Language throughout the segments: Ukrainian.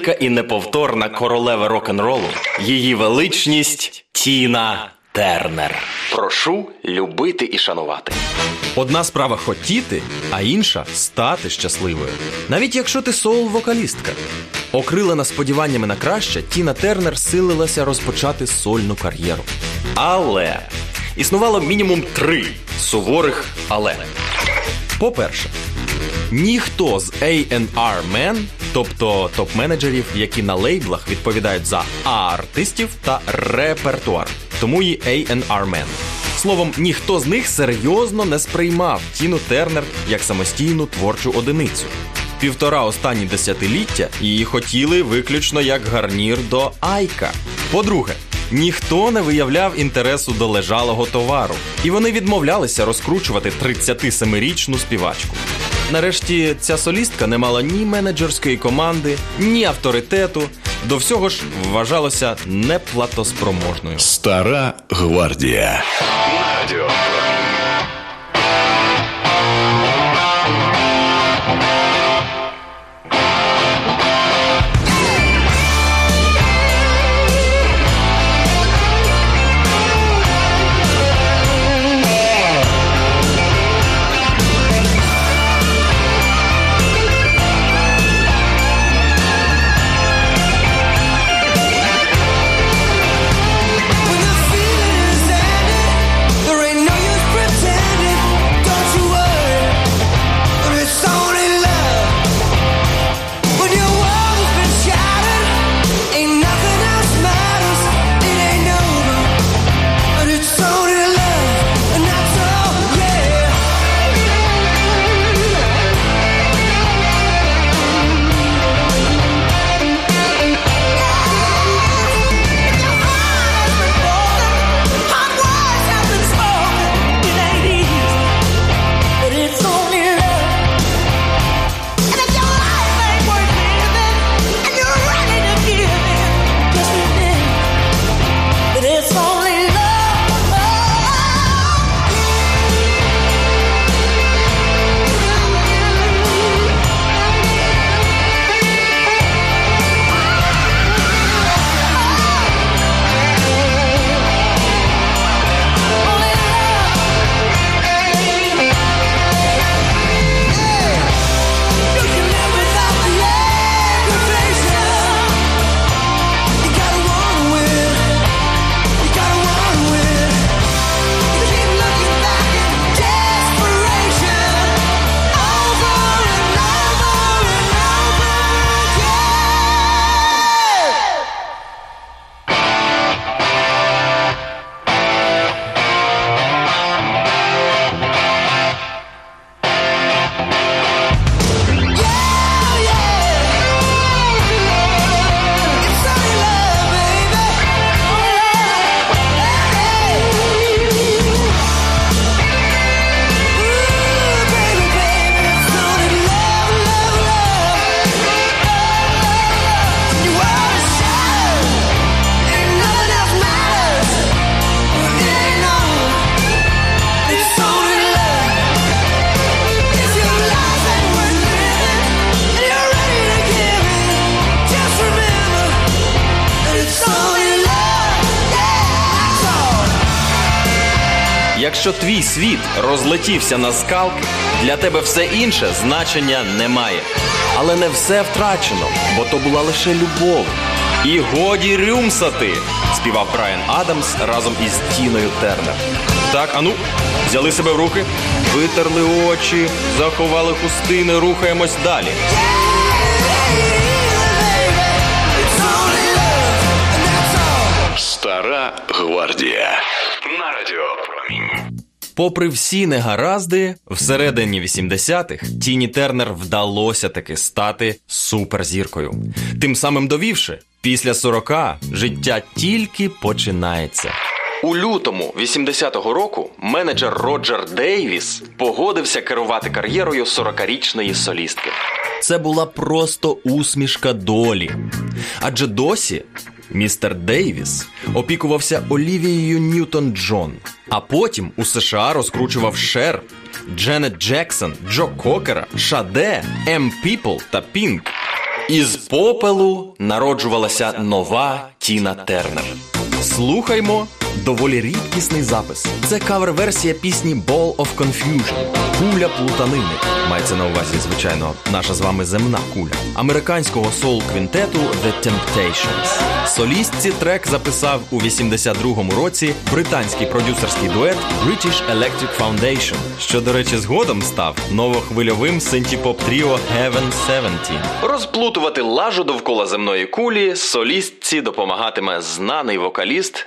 велика і неповторна королева рок-н-ролу, її величність Тіна Тернер. Прошу любити і шанувати. Одна справа хотіти, а інша стати щасливою. Навіть якщо ти соул-вокалістка. Окрилена сподіваннями на краще, Тіна Тернер силилася розпочати сольну кар'єру. Але існувало мінімум три суворих але. По-перше, ніхто з A&R Men, тобто топ-менеджерів, які на лейблах відповідають за артистів та репертуар, тому і A&R Men. Словом, ніхто з них серйозно не сприймав Тіну Тернер як самостійну творчу одиницю. Півтора останні десятиліття її хотіли виключно як гарнір до Айка. По-друге, ніхто не виявляв інтересу до лежалого товару, і вони відмовлялися розкручувати 37-річну співачку. Нарешті ця солістка не мала ні менеджерської команди, ні авторитету. До всього ж вважалося неплатоспроможною. Стара гвардія. Радіо. Якщо твій світ розлетівся на скалки, для тебе все інше значення не має. Але не все втрачено, бо то була лише любов. І годі рюмсати, співав Брайан Адамс разом із Тіною Тернер. Так, ану, взяли себе в руки, витерли очі, заховали хустини, рухаємось далі. Стара гвардія. На радіо. Попри всі негаразди, всередині 80-х Тіні Тернер вдалося таки стати суперзіркою. Тим самим довівши, після 40 життя тільки починається. У лютому 80-го року менеджер Роджер Дейвіс погодився керувати кар'єрою 40-річної солістки. Це була просто усмішка долі. Адже досі містер Дейвіс опікувався Олівією Ньютон Джон, а потім у США розкручував Шер, Дженет Джексон, Джо Кокера, Sade, M People та Пінк. Із попелу народжувалася нова Тіна Тернер. Слухаймо доволі рідкісний запис. Це кавер-версія пісні Ball of Confusion Куля плутанини. Мається на увазі, звичайно, наша з вами земна куля американського соул-квінтету The Temptations. Солістці трек записав у 82-му році британський продюсерський дует British Electric Foundation, що, до речі, згодом став новохвильовим синтіпоп тріо Heaven 17. Розплутувати лажу довкола земної кулі солістці допомагатиме знаний вокаліст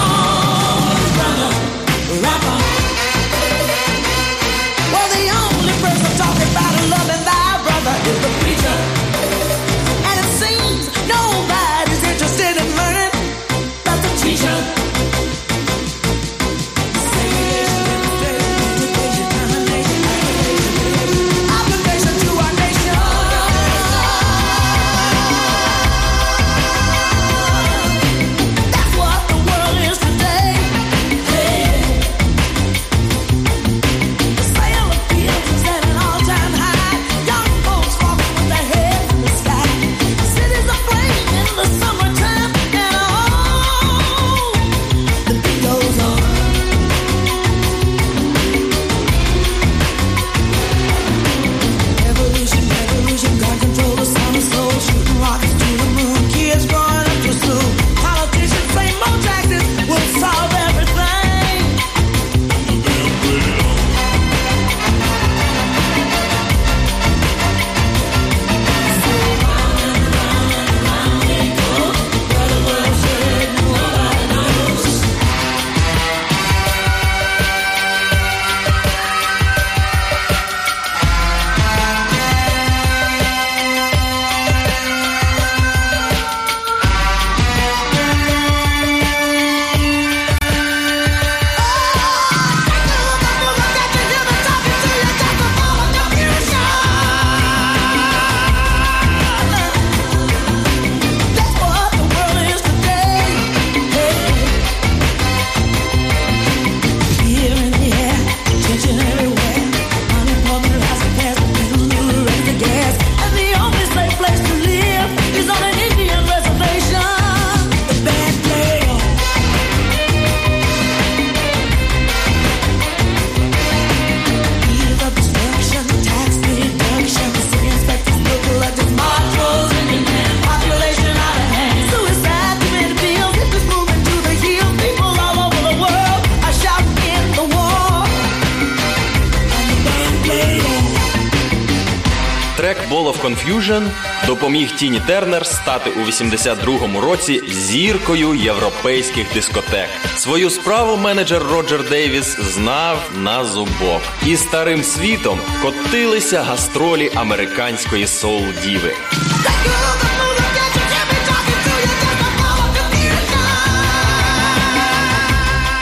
допоміг Тіні Тернер стати у 82-му році зіркою європейських дискотек. Свою справу менеджер Роджер Дейвіс знав на зубок. І старим світом котилися гастролі американської соул-діви.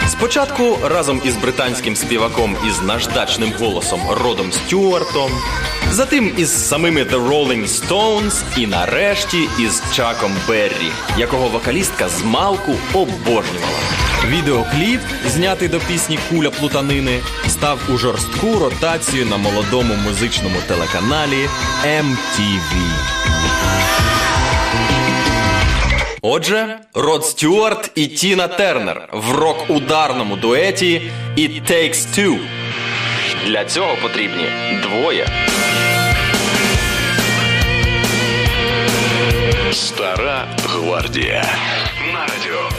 Спочатку разом із британським співаком із наждачним голосом Родом Стюартом, затим із самими The Rolling Stones і нарешті із Чаком Беррі, якого вокалістка з малку обожнювала. Відеокліп, знятий до пісні Куля плутанини, став у жорстку ротацію на молодому музичному телеканалі MTV. Отже, Род Стюарт і Тіна Тернер в рок-ударному дуеті «It Takes Two». Для цього потрібні двоє. Стара гвардія. На радіо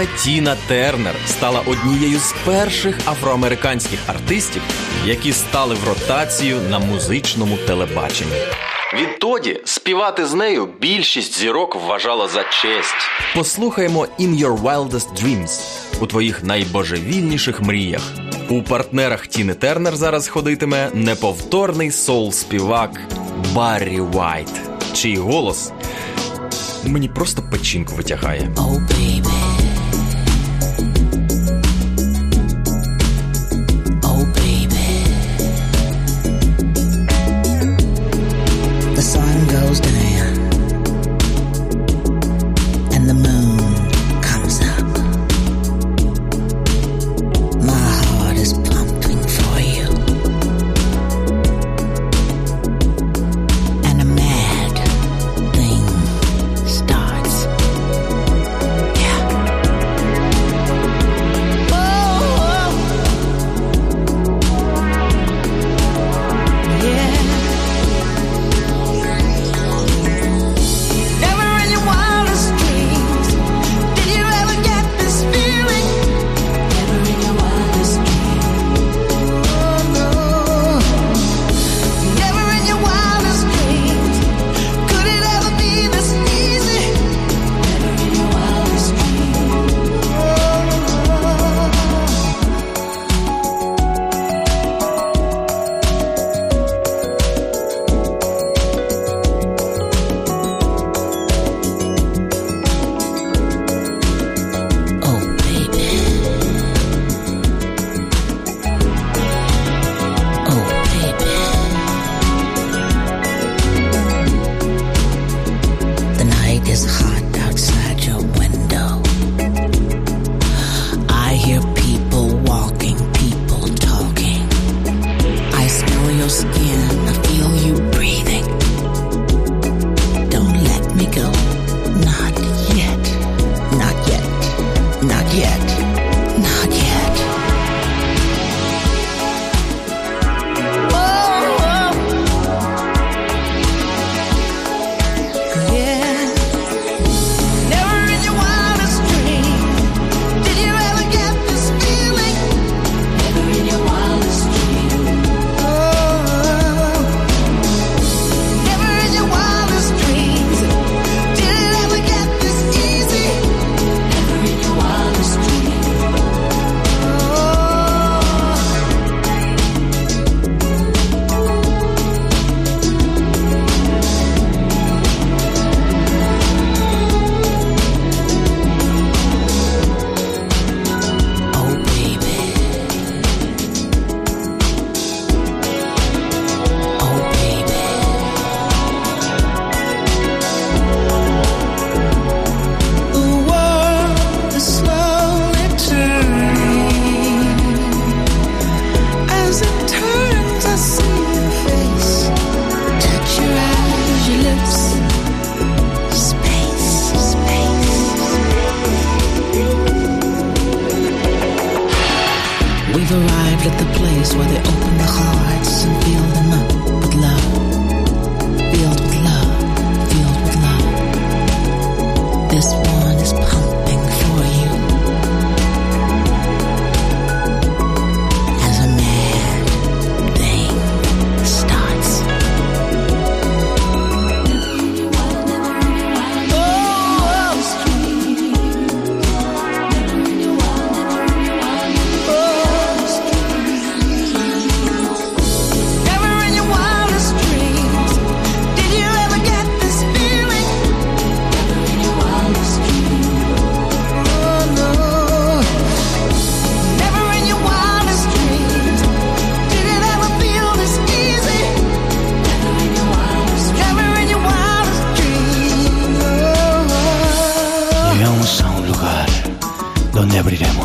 Саме Тіна Тернер стала однією з перших афроамериканських артистів, які стали в ротацію на музичному телебаченні. Відтоді співати з нею більшість зірок вважала за честь. Послухаємо «In Your Wildest Dreams» у твоїх найбожевільніших мріях. У партнерах Тіни Тернер зараз ходитиме неповторний сол-співак Баррі Уайт, чий голос мені просто печінку витягає. Oh, baby.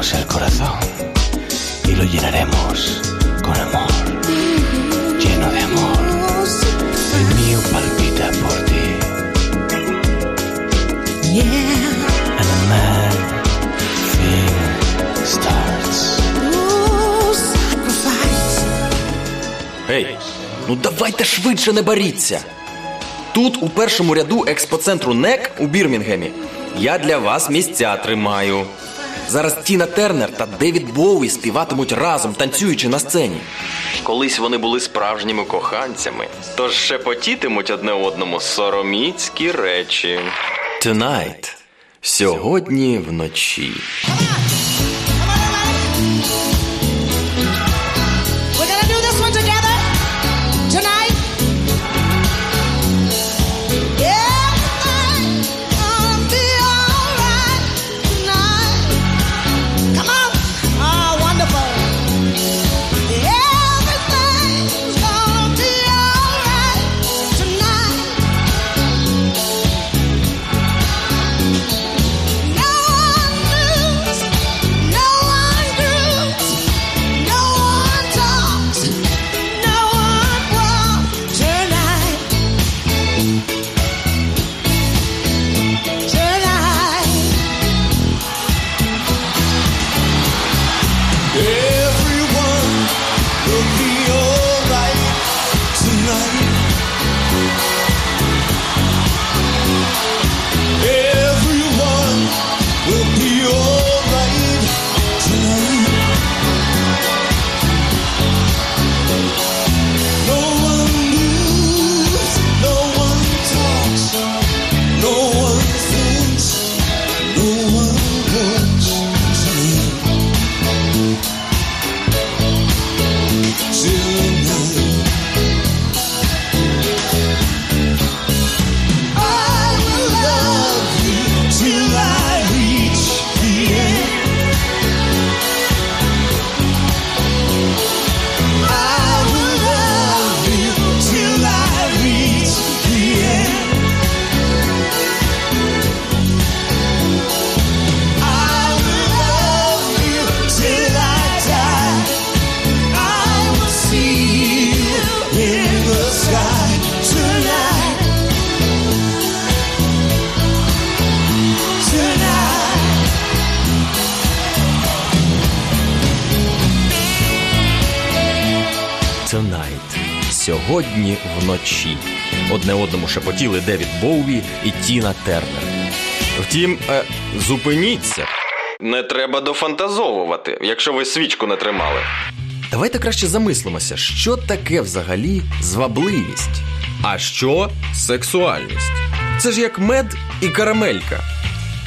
abriremos el corazón y lo llenaremos con amor, lleno de amor. El mío palpita por ti. Yeah. And a mad thing starts. Гей, ну давайте швидше не боріться. Тут, у першому ряду експоцентру НЕК у Бірмінгемі, я для вас місця тримаю. Зараз Тіна Тернер та Девід Боуі співатимуть разом, танцюючи на сцені. Колись вони були справжніми коханцями, тож шепотітимуть одне одному сороміцькі речі. Tonight. Сьогодні вночі. Сьогодні. Одне одному шепотіли Девід Боуі і Тіна Тернер. Втім, е, зупиніться. Не треба дофантазовувати, якщо ви свічку не тримали. Давайте краще замислимося, що таке взагалі звабливість, а що сексуальність. Це ж як мед і карамелька.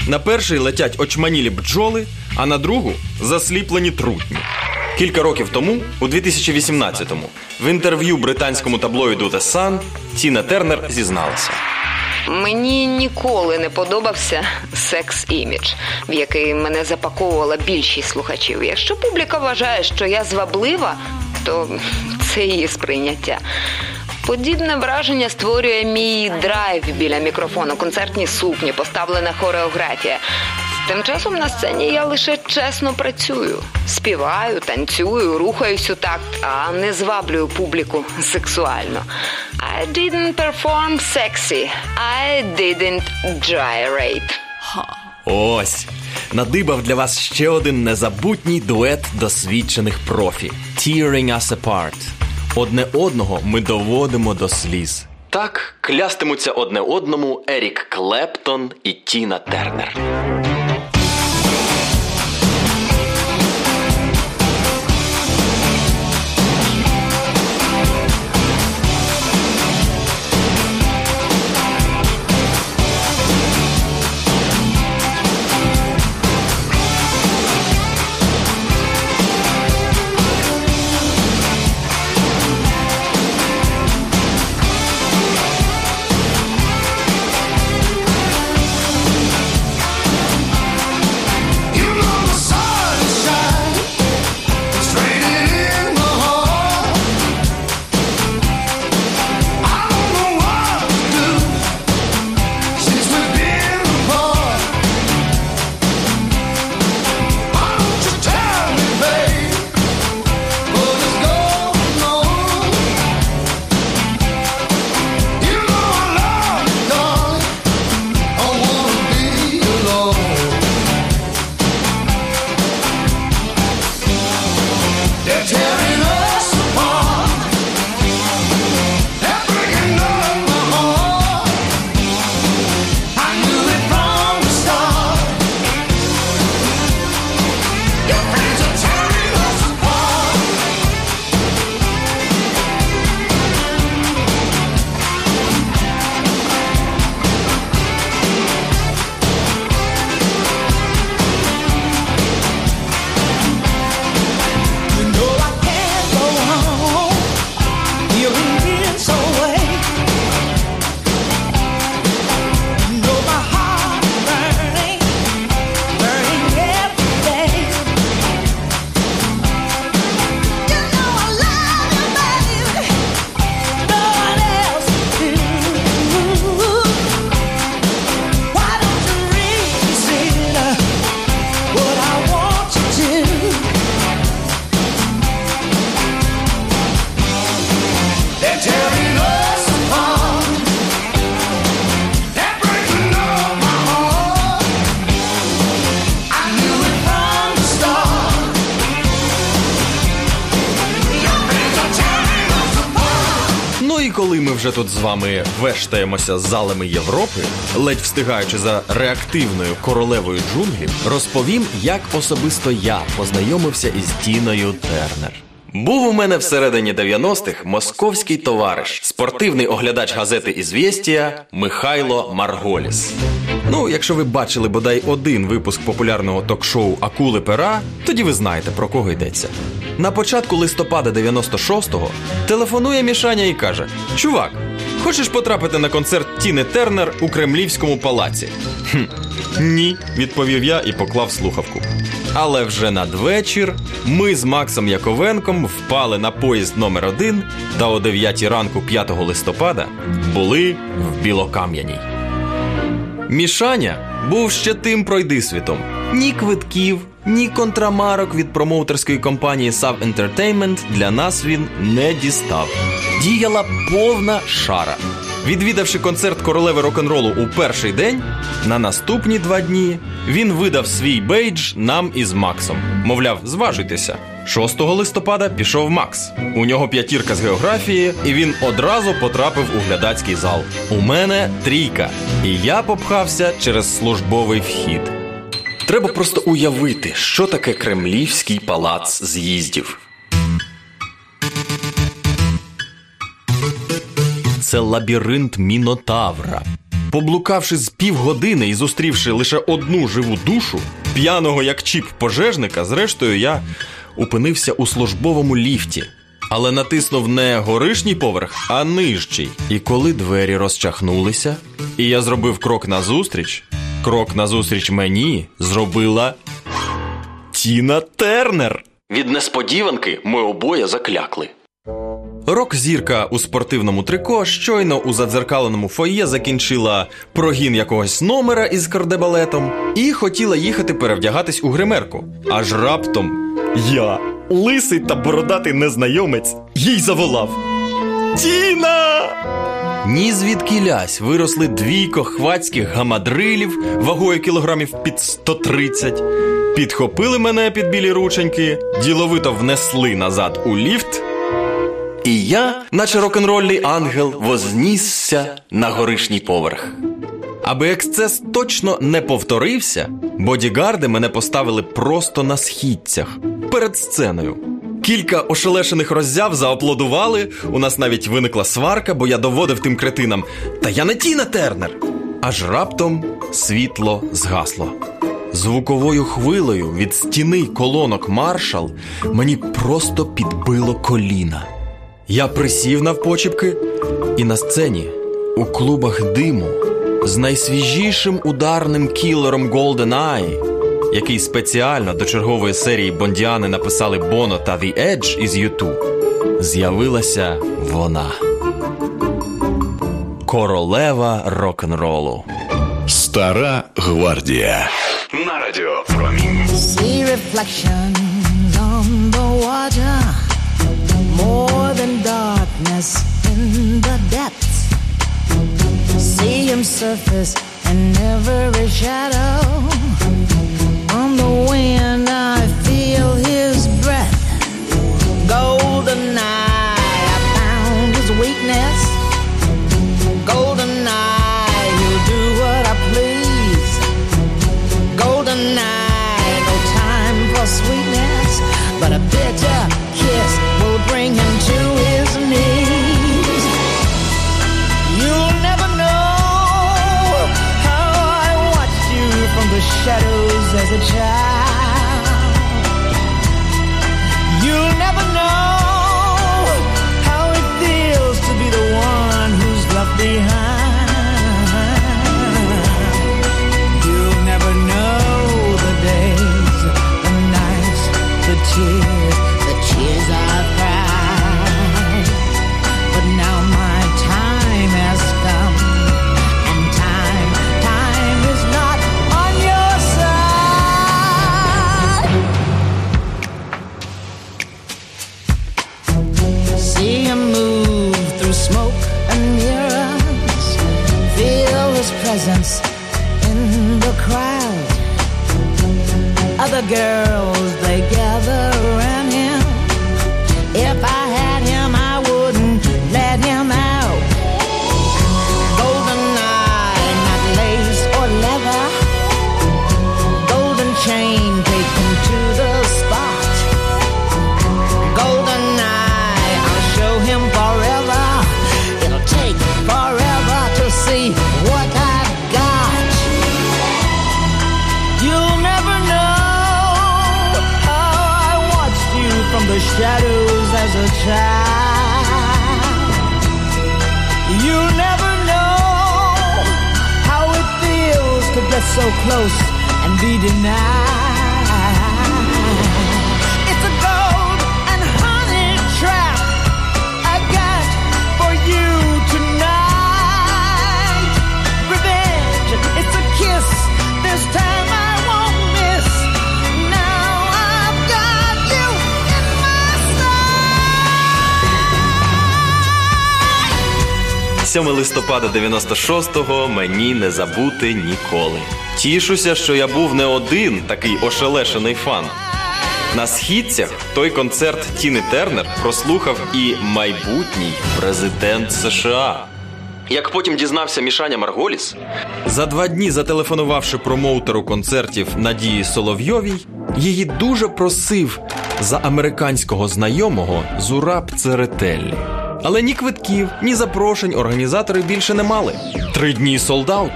На перший летять очманілі бджоли, а на другу засліплені трутні. Кілька років тому, у 2018-му, в інтерв'ю британському таблоїду The Sun Тіна Тернер зізналася. Мені ніколи не подобався секс-імідж, в який мене запаковувала більшість слухачів. Якщо публіка вважає, що я зваблива, то це її сприйняття. Подібне враження створює мій драйв біля мікрофону, концертні сукні, поставлена хореографія. Тим часом на сцені я лише чесно працюю, співаю, танцюю, рухаюсь у такт, а не зваблюю публіку сексуально. I didn't perform sexy, I didn't gyrate. Ось надибав для вас ще один незабутній дует досвідчених профі Tearing Us Apart. Одне одного ми доводимо до сліз. Так клястимуться одне одному Ерік Клептон і Тіна Тернер. Тут з вами вештаємося залами Європи, ледь встигаючи за реактивною королевою джунглів, розповім, як особисто я познайомився із Тіною Тернер. Був у мене всередині 90-х московський товариш, спортивний оглядач газети «Ізвєстія» Михайло Марголіс. Ну, якщо ви бачили бодай один випуск популярного ток-шоу Акули Пера, тоді ви знаєте про кого йдеться. На початку листопада 96-го телефонує Мішаня і каже: Чувак, хочеш потрапити на концерт Тіни Тернер у Кремлівському палаці? Хм, ні, відповів я і поклав слухавку. Але вже надвечір ми з Максом Яковенком впали на поїзд номер 1 та о 9 ранку 5 листопада були в Білокам'яній. Мішаня був ще тим пройдисвітом. Ні квитків, ні контрамарок від промоутерської компанії Sav Entertainment для нас він не дістав. Діяла повна шара. Відвідавши концерт королеви рок-н-ролу у перший день, на наступні два дні він видав свій бейдж нам із Максом. Мовляв, зважуйтеся. 6 листопада пішов Макс. У нього п'ятірка з географії, і він одразу потрапив у глядацький зал. У мене трійка, і я попхався через службовий вхід. Треба просто уявити, що таке Кремлівський палац з'їздів. Це лабіринт Мінотавра. Поблукавши з півгодини і зустрівши лише одну живу душу, п'яного як чіп пожежника, зрештою я опинився у службовому ліфті, але натиснув не горишній поверх, а нижчий. І коли двері розчахнулися, і я зробив крок назустріч, крок назустріч мені зробила Тіна Тернер. Від несподіванки ми обоє заклякли. Рок-зірка у спортивному трико щойно у задзеркаленому фоє закінчила прогін якогось номера із кардебалетом і хотіла їхати перевдягатись у гримерку. Аж раптом я, лисий та бородатий незнайомець, їй заволав. Тіна! Ні звідки лясь виросли двійко хвацьких гамадрилів вагою кілограмів під 130, підхопили мене під білі рученьки, діловито внесли назад у ліфт. І я, наче рок-н-рольний ангел, вознісся на горишній поверх. Аби ексцес точно не повторився, бодігарди мене поставили просто на східцях перед сценою. Кілька ошелешених роззяв зааплодували. У нас навіть виникла сварка, бо я доводив тим кретинам. Та я не Тіна Тернер. Аж раптом світло згасло. Звуковою хвилею від стіни колонок маршал мені просто підбило коліна. Я присів навпочіпки, і на сцені, у клубах диму, з найсвіжішим ударним кілером GoldenEye, який спеціально до чергової серії Бондіани написали Боно та The Edge із YouTube, з'явилася вона. Королева рок-н-ролу. Стара гвардія. На радіо Промінь. See reflections on the water, more darkness in the depths. See him surface in every shadow. On the wind, I feel his breath. Golden eye, I found his weakness. Golden eye, he'll do what I please. Golden eye, no time for sweetness, but a bitter kiss will bring him to as a child. You'll never know how it feels to be the one who's left behind. You'll never know the days, the nights, the tears, the tears I've cried. Листопада 96-го мені не забути ніколи. Тішуся, що я був не один такий ошелешений фан. На східцях той концерт Тіни Тернер прослухав і майбутній президент США. Як потім дізнався Мішаня Марголіс, за два дні зателефонувавши промоутеру концертів Надії Соловйовій, її дуже просив за американського знайомого Зураб Церетеллі. Але ні квитків, ні запрошень організатори більше не мали. Три дні солдаут.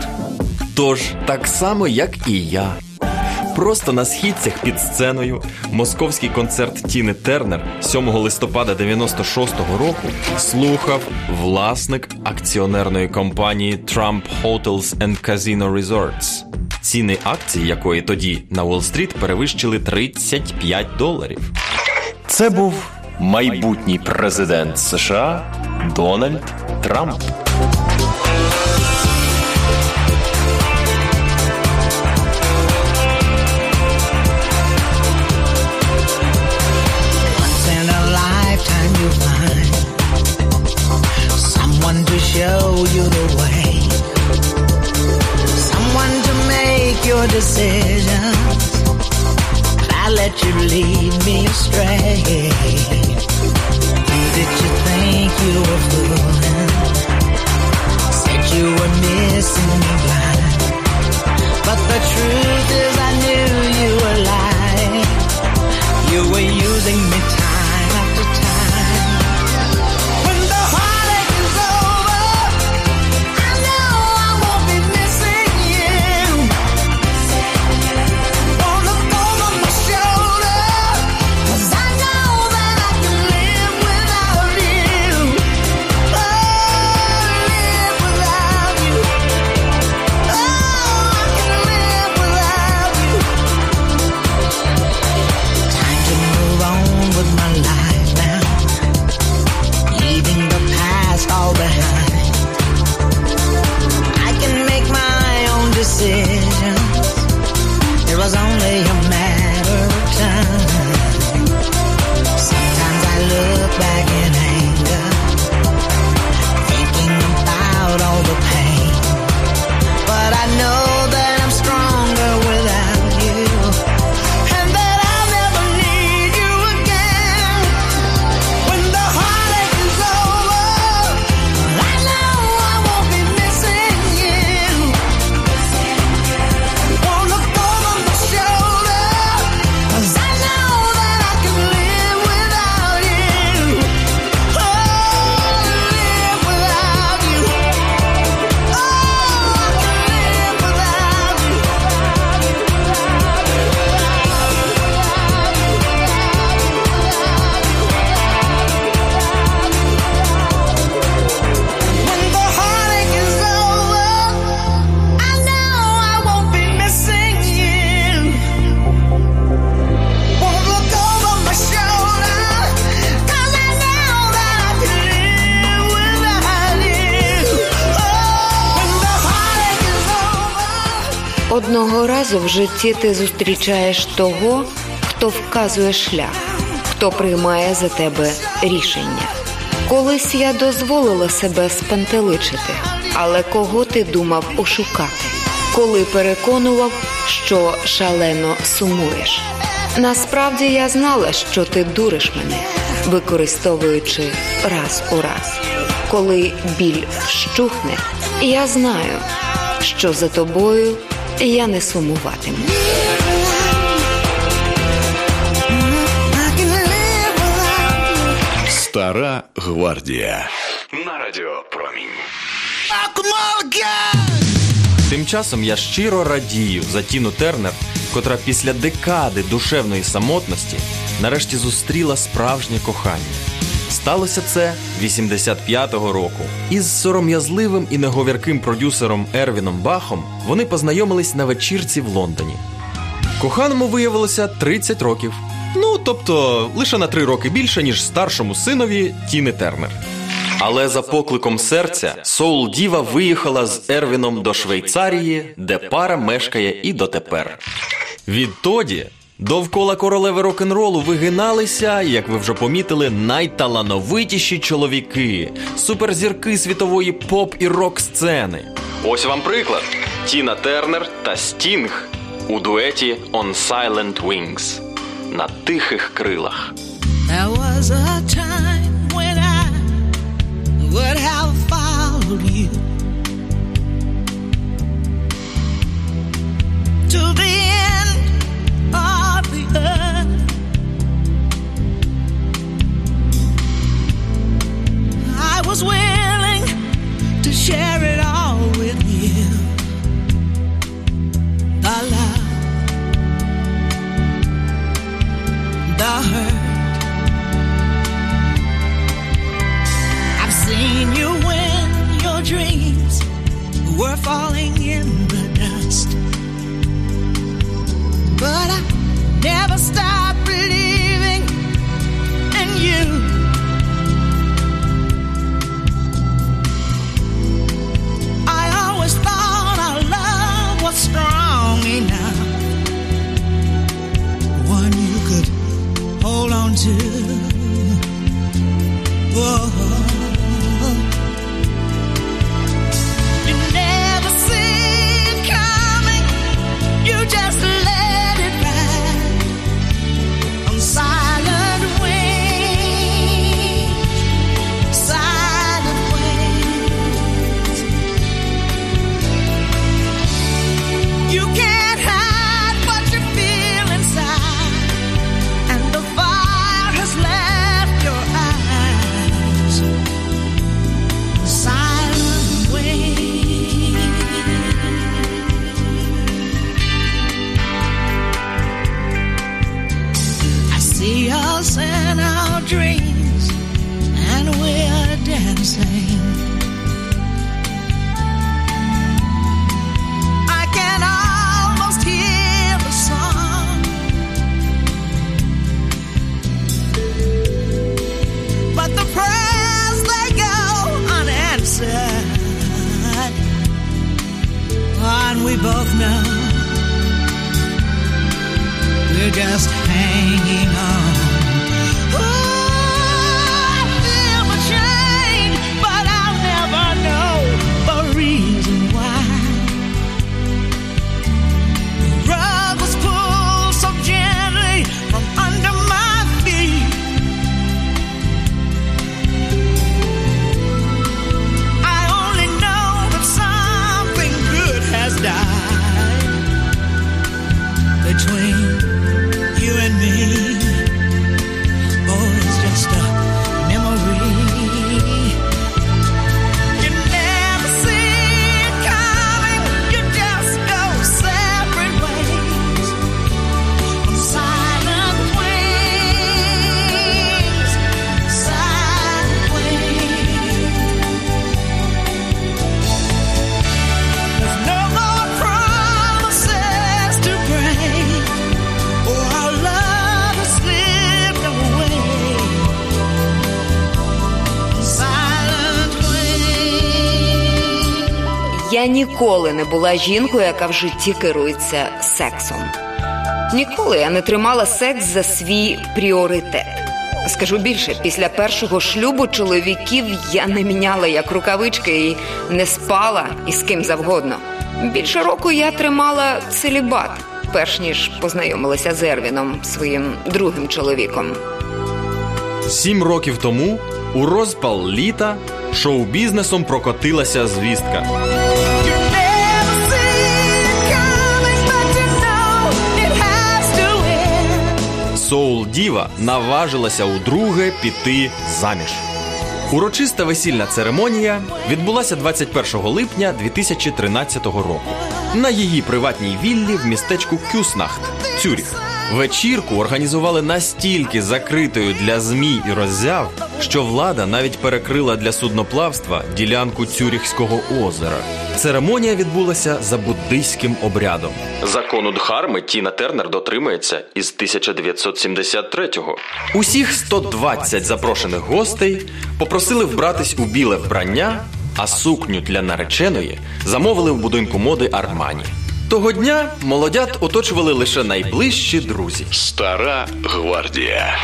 Тож так само, як і я. Просто на східцях під сценою московський концерт Тіни Тернер 7 листопада 96-го року слухав власник акціонерної компанії Trump Hotels and Casino Resorts, ціни акцій якої тоді на Уолл-стріт перевищили 35 доларів. Це був майбутній президент США Дональд Трамп. Once in a lifetime you find someone to show you the way, someone to make your decisions. I let you lead me astray. Did you think you were fooling? Said you were missing me blind. But the truth is, I knew you were lying. You were using me разу в житті ти зустрічаєш того, хто вказує шлях, хто приймає за тебе рішення. Колись я дозволила себе спантеличити, але кого ти думав ошукати, коли переконував, що шалено сумуєш. Насправді я знала, що ти дуриш мене, використовуючи раз у раз. Коли біль вщухне, я знаю, що за тобою я не сумуватиму. Стара гвардія. На радіо Промінь. Тим часом я щиро радію за Тіну Тернер, котра після декади душевної самотності нарешті зустріла справжнє кохання. Сталося це 85-го року. Із сором'язливим і неговірким продюсером Ервіном Бахом вони познайомились на вечірці в Лондоні. Коханому виявилося 30 років. Ну, тобто лише на 3 роки більше, ніж старшому синові Тіни Тернер. Але за покликом серця Соул Діва виїхала з Ервіном до Швейцарії, де пара мешкає і дотепер. Відтоді довкола королеви рок-н-ролу вигиналися, як ви вже помітили, найталановитіші чоловіки, суперзірки світової поп і рок-сцени. Ось вам приклад: Тіна Тернер та Стінг у дуеті On Silent Wings на тихих крилах. There was a time when I would have was willing to share it all with you. The love, the hurt. I've seen you when your dreams were falling in the dust. But I never stopped ніколи не була жінкою, яка в житті керується сексом. Ніколи я не тримала секс за свій пріоритет. Скажу більше, після першого шлюбу чоловіків я не міняла як рукавички і не спала із ким завгодно. Більше року я тримала целібат, перш ніж познайомилася з Ервіном, своїм другим чоловіком. Сім років тому у розпал літа шоу-бізнесом прокотилася звістка. Соул Діва наважилася удруге піти заміж. Урочиста весільна церемонія відбулася 21 липня 2013 року. на її приватній віллі в містечку Кюснахт, Цюріх. Вечірку організували настільки закритою для змі і роззяв, що влада навіть перекрила для судноплавства ділянку Цюріхського озера. Церемонія відбулася за буддийським обрядом. Закону Дхарми Тіна Тернер дотримується із 1973-го. Усіх 120 запрошених гостей попросили вбратись у біле вбрання, а сукню для нареченої замовили в будинку моди Армані. Того дня молодят оточували лише найближчі друзі. Стара гвардія.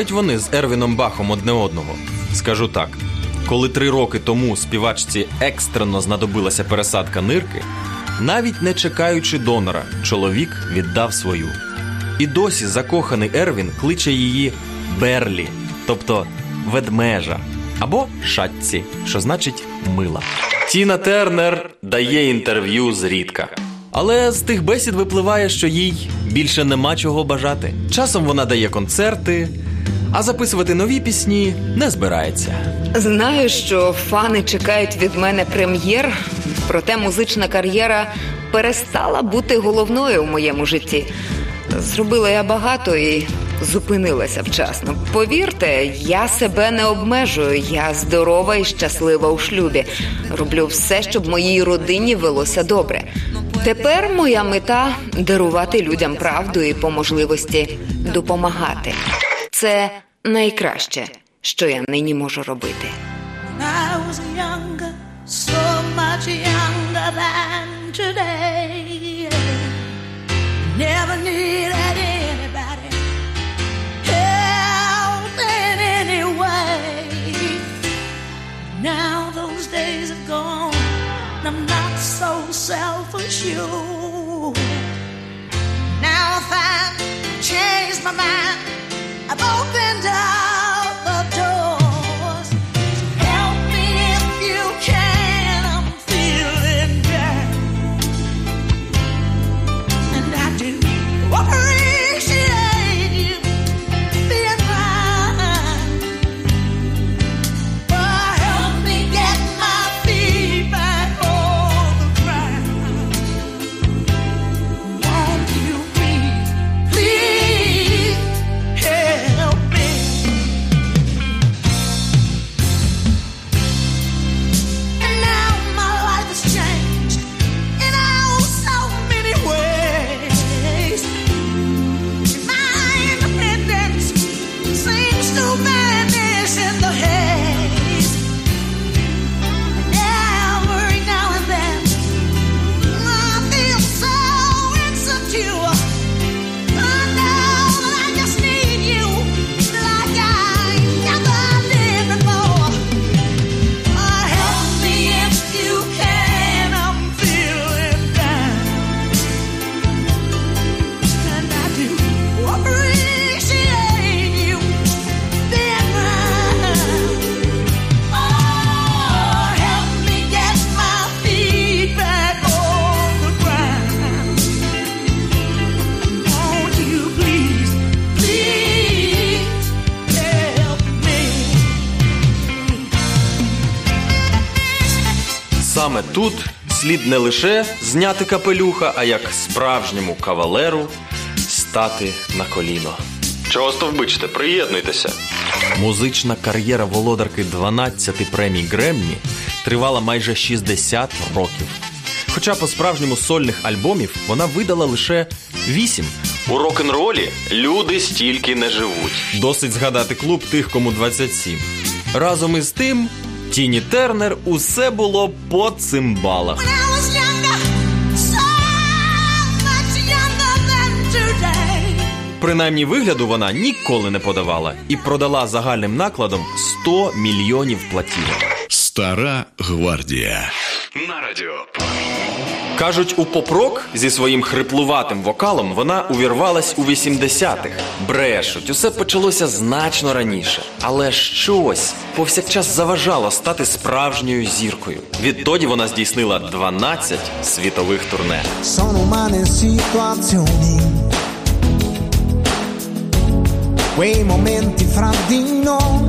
Кохають вони з Ервіном Бахом одне одного? Скажу так: коли три роки тому співачці екстрено знадобилася пересадка нирки, навіть не чекаючи донора, чоловік віддав свою. І досі закоханий Ервін кличе її Берлі, тобто ведмежа, або шатці, що значить мила. Тіна Тернер дає інтерв'ю зрідка. Але з тих бесід випливає, що їй більше нема чого бажати. Часом вона дає концерти, а записувати нові пісні не збирається. Знаю, що фани чекають від мене прем'єр, проте музична кар'єра перестала бути головною в моєму житті. Зробила я багато і зупинилася вчасно. Повірте, я себе не обмежую. Я здорова і щаслива у шлюбі. Роблю все, щоб моїй родині велося добре. Тепер моя мета дарувати людям правду і по можливості допомагати. Це найкраще, що я нині можу робити. I. Never needed anybody help in any way. Now those days are gone. I'm not so self-assured. Now if I've changed my mind, I've opened up не лише зняти капелюха, а як справжньому кавалеру стати на коліно. Чого стовбичите? Приєднуйтеся. Музична кар'єра володарки 12 премій Греммі тривала майже 60 років. Хоча по справжньому сольних альбомів вона видала лише 8. У рок-н-ролі люди стільки не живуть. Досить згадати клуб тих, кому 27. Разом із тим, Тіні Тернер усе було по цимбалах. Принаймні вигляду вона ніколи не подавала і продала загальним накладом 100 мільйонів платівок. Стара гвардія. На радіо. Кажуть, у поп-рок зі своїм хриплуватим вокалом вона увірвалась у 80-х. Брешуть, усе почалося значно раніше. Але щось повсякчас заважало стати справжньою зіркою. Відтоді вона здійснила 12 світових турне. Sono umane situazioni, quei momenti fra di noi,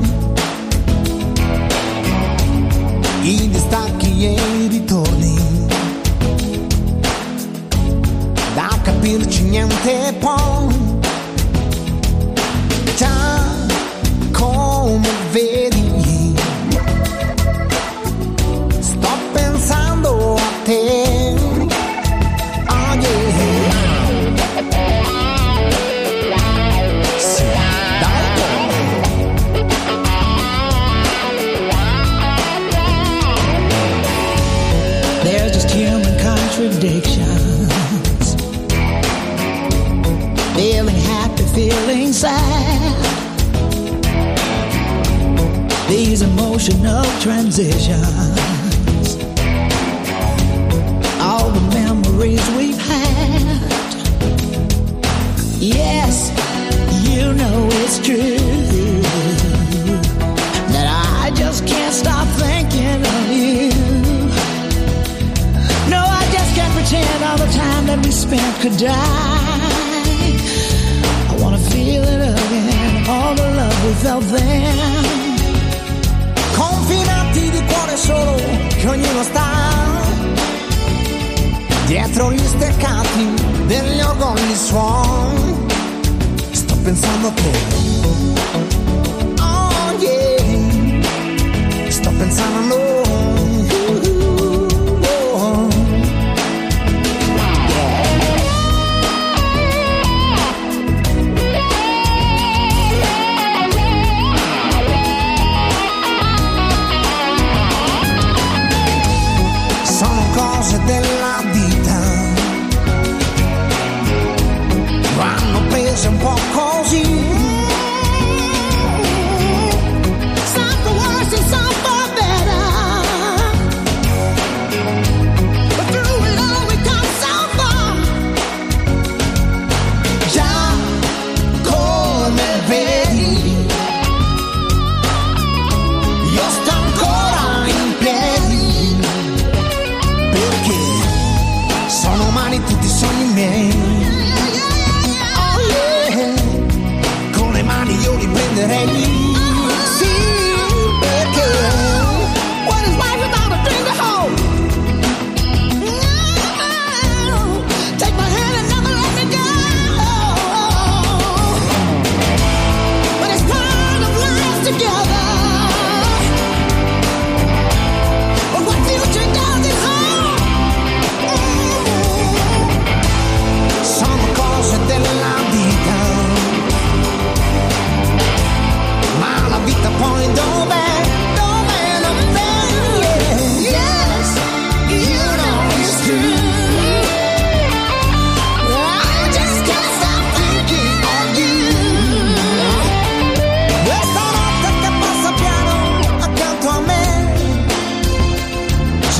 i distacchi e i ritorni, da capirci niente poi, già come vedi, emotional transitions. All the memories we've had. Yes, you know it's true. That I just can't stop thinking of you. No, I just can't pretend all the time that we spent could die. I wanna feel it again, all the love we felt then. Cuore solo, che ognuno sta dietro gli steccati degli orgogli suon. Sto pensando a te.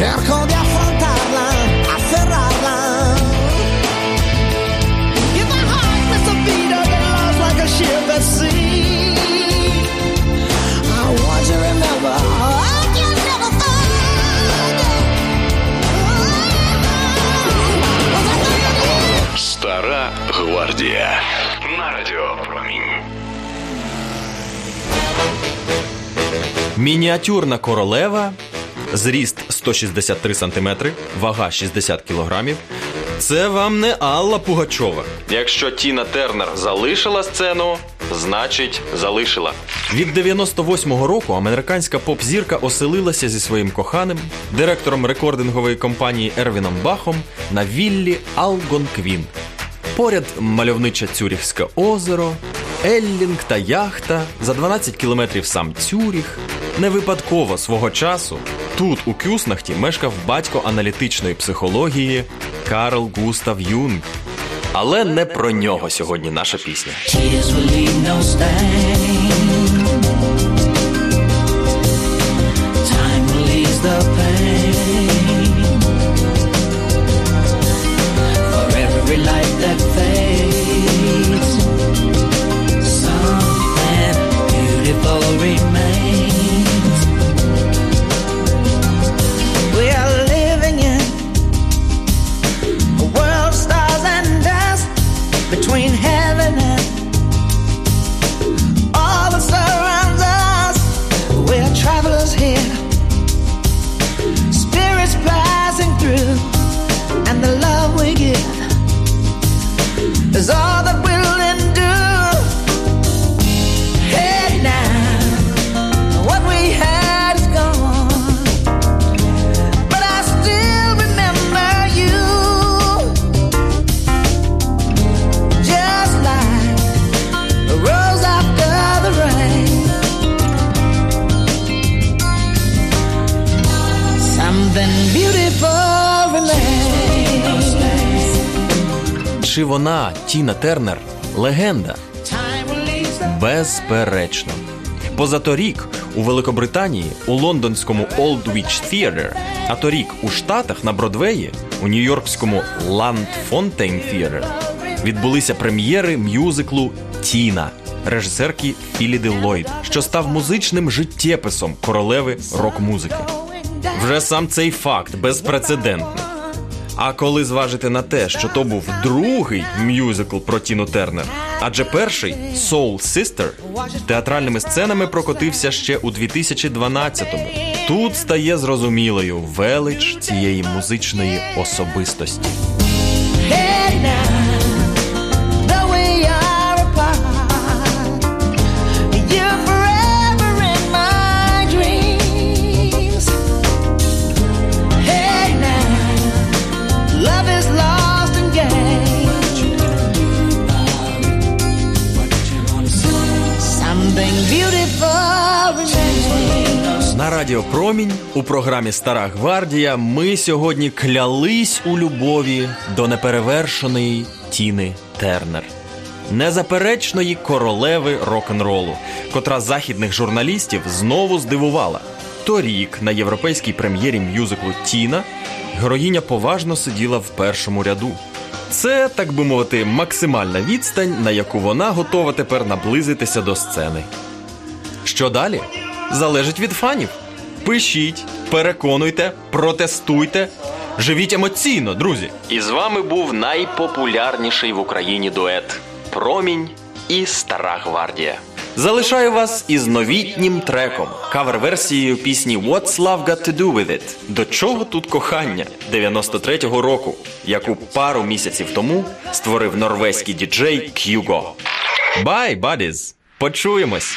Cerco di affrontarla, afferrarla. If my heart missed a beat of it lost like a ship at sea. I want to remember, I can never forget. Стара гвардія. На радіо Промінь. Мініатюрна королева, зріст 163 см, вага 60 кг. Це вам не Алла Пугачова. Якщо Тіна Тернер залишила сцену, значить залишила. Від 98-го року американська поп-зірка оселилася зі своїм коханим, директором рекордингової компанії Ервіном Бахом на віллі Алгонквін. Поряд мальовниче Цюріхське озеро, Еллінг та яхта, за 12 кілометрів сам Цюріх. Не випадково свого часу тут, у Кюснахті, мешкав батько аналітичної психології Карл Густав Юнг. Але не про нього сьогодні наша пісня. There's all Чи вона, Тіна Тернер, легенда? Безперечно. Позаторік у Великобританії у лондонському Old Witch Theatre, а торік у Штатах на Бродвеї у нью-йоркському Fontaine Theatre відбулися прем'єри мюзиклу Тіна режисерки Філіди Ллойд, що став музичним життєписом королеви рок-музики. Вже сам цей факт безпрецедентний. А коли зважити на те, що то був другий мюзикл про Тіну Тернер, адже перший Soul Sister театральними сценами прокотився ще у 2012-му. Тут стає зрозумілою велич цієї музичної особистості. На радіо Промінь у програмі Стара Гвардія ми сьогодні клялись у любові до неперевершеної Тіни Тернер, незаперечної королеви рок-н-ролу, котра західних журналістів знову здивувала. Торік на європейській прем'єрі мюзиклу Тіна героїня поважно сиділа в першому ряду. Це, так би мовити, максимальна відстань, на яку вона готова тепер наблизитися до сцени. Що далі? Залежить від фанів. Пишіть, переконуйте, протестуйте, живіть емоційно, друзі. І з вами був найпопулярніший в Україні дует Промінь і Стара Гвардія. Залишаю вас із новітнім треком, кавер-версією пісні What's Love Got to Do With It? До чого тут кохання 93-го року, яку пару місяців тому створив норвезький діджей К'юго. Бай, бадіз! Почуємось!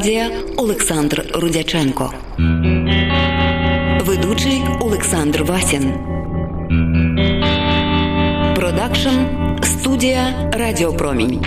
Гвардія Олександр Рудяченко. Ведучий Олександр Васін. Продакшн студія Радіопромінь.